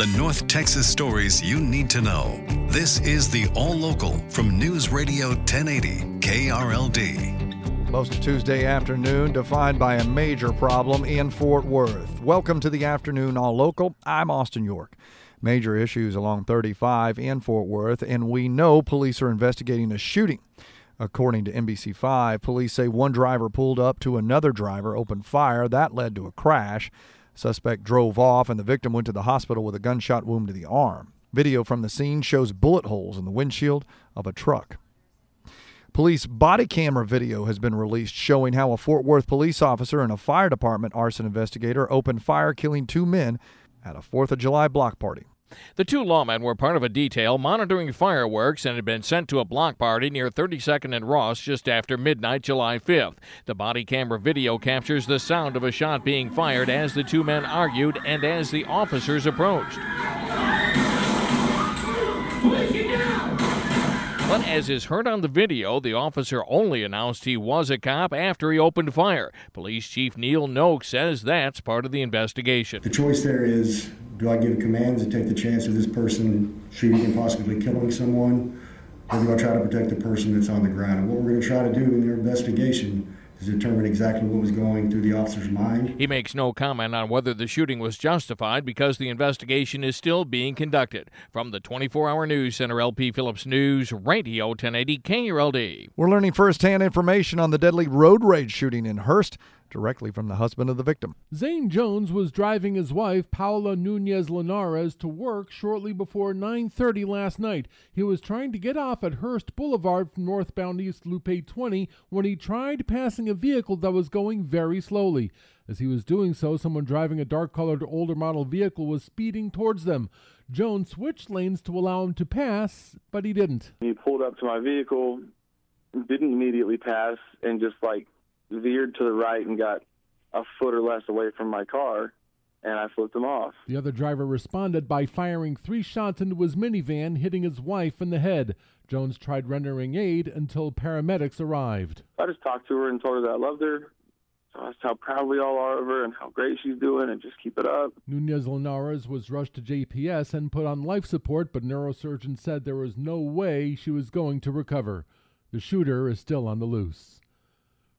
The North Texas stories you need to know. This is the All Local from News Radio 1080 KRLD. Most of Tuesday afternoon defined by a major problem in Fort Worth. Welcome to the afternoon All Local. I'm Austin York. Major issues along 35 in Fort Worth, and we know police are investigating a shooting. According to NBC5, police say one driver pulled up to another driver, opened fire. That led to a crash. Suspect drove off, and the victim went to the hospital with a gunshot wound to the arm. Video from the scene shows bullet holes in the windshield of a truck. Police body camera video has been released showing how a Fort Worth police officer and a fire department arson investigator opened fire, killing two men at a 4th of July block party. The two lawmen were part of a detail monitoring fireworks and had been sent to a block party near 32nd and Ross just after midnight, July 5th. The body camera video captures the sound of a shot being fired as the two men argued and as the officers approached. But as is heard on the video, the officer only announced he was a cop after he opened fire. Police Chief Neil Noakes says that's part of the investigation. The choice there is do I give commands and take the chance of this person shooting and possibly killing someone? Or do I try to protect the person that's on the ground? And what we're going to try to do in their investigation is determine exactly what was going through the officer's mind. He makes no comment on whether the shooting was justified because the investigation is still being conducted. From the 24 hour news center, LP Phillips News, Radio 1080 KRLD. We're learning firsthand information on the deadly road rage shooting in Hurst directly from the husband of the victim. Zane Jones was driving his wife Paula Nunez Linares to work shortly before 9:30 last night. He was trying to get off at Hurst Boulevard from northbound East Loop 20 when he tried passing a vehicle that was going very slowly. As he was doing so, someone driving a dark-colored older model vehicle was speeding towards them. Jones switched lanes to allow him to pass, but he didn't. He pulled up to my vehicle, didn't immediately pass, and just like veered to the right and got a foot or less away from my car, and I flipped him off. The other driver responded by firing three shots into his minivan, hitting his wife in the head. Jones tried rendering aid until paramedics arrived. I just talked to her and told her that I loved her. So that's how proud we all are of her and how great she's doing, and just keep it up. Nunez Linares was rushed to JPS and put on life support, but neurosurgeons said there was no way she was going to recover. The shooter is still on the loose.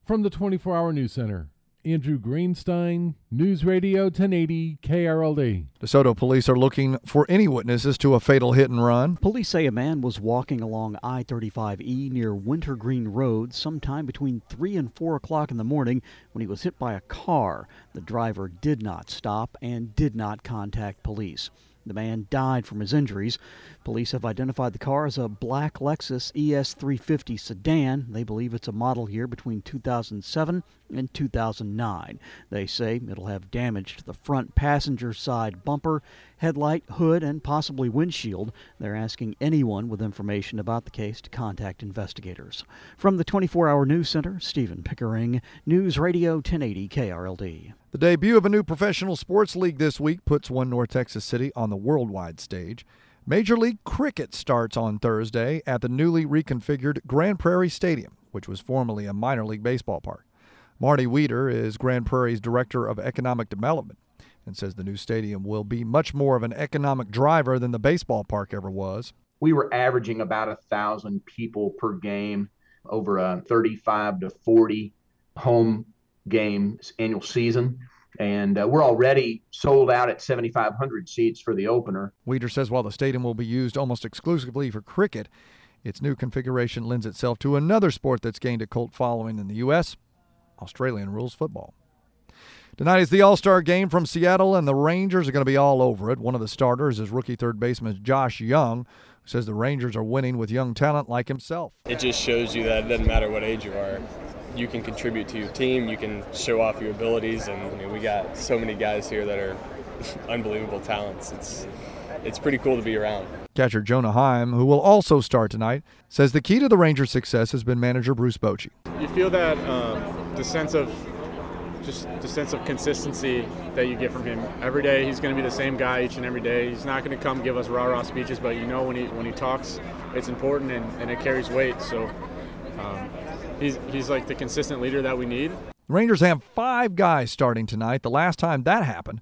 From the 24 Hour News Center, Andrew Greenstein, News Radio 1080 KRLD. DeSoto police are looking for any witnesses to a fatal hit and run. Police say a man was walking along I 35E near Wintergreen Road sometime between 3 and 4 o'clock in the morning when he was hit by a car. The driver did not stop and did not contact police. The man died from his injuries. Police have identified the car as a black Lexus ES350 sedan. They believe it's a model year between 2007 and 2009. They say it'll have damage to the front passenger side bumper, headlight, hood, and possibly windshield. They're asking anyone with information about the case to contact investigators. From the 24 Hour News Center, Stephen Pickering, News Radio 1080 KRLD. The debut of a new professional sports league this week puts one North Texas city on the worldwide stage. Major League Cricket starts on Thursday at the newly reconfigured Grand Prairie Stadium, which was formerly a minor league baseball park. Marty Wieder is Grand Prairie's Director of Economic Development and says the new stadium will be much more of an economic driver than the baseball park ever was. We were averaging about a thousand people per game over a 35 to 40 home games annual season. And uh, we're already sold out at 7,500 seats for the opener. Wieder says while the stadium will be used almost exclusively for cricket, its new configuration lends itself to another sport that's gained a cult following in the U.S. Australian rules football. Tonight is the All Star game from Seattle, and the Rangers are going to be all over it. One of the starters is rookie third baseman Josh Jung, who says the Rangers are winning with young talent like himself. It just shows you that it doesn't matter what age you are. You can contribute to your team, you can show off your abilities, and we got so many guys here that are unbelievable talents. It's it's pretty cool to be around. Catcher Jonah Heim, who will also start tonight, says the key to the Rangers' success has been manager Bruce Bochy. You feel that um, the sense of just the sense of consistency that you get from him every day. He's going to be the same guy each and every day. He's not going to come give us rah rah speeches, but you know when he when he talks, it's important and, and it carries weight. So um, he's he's like the consistent leader that we need. Rangers have five guys starting tonight. The last time that happened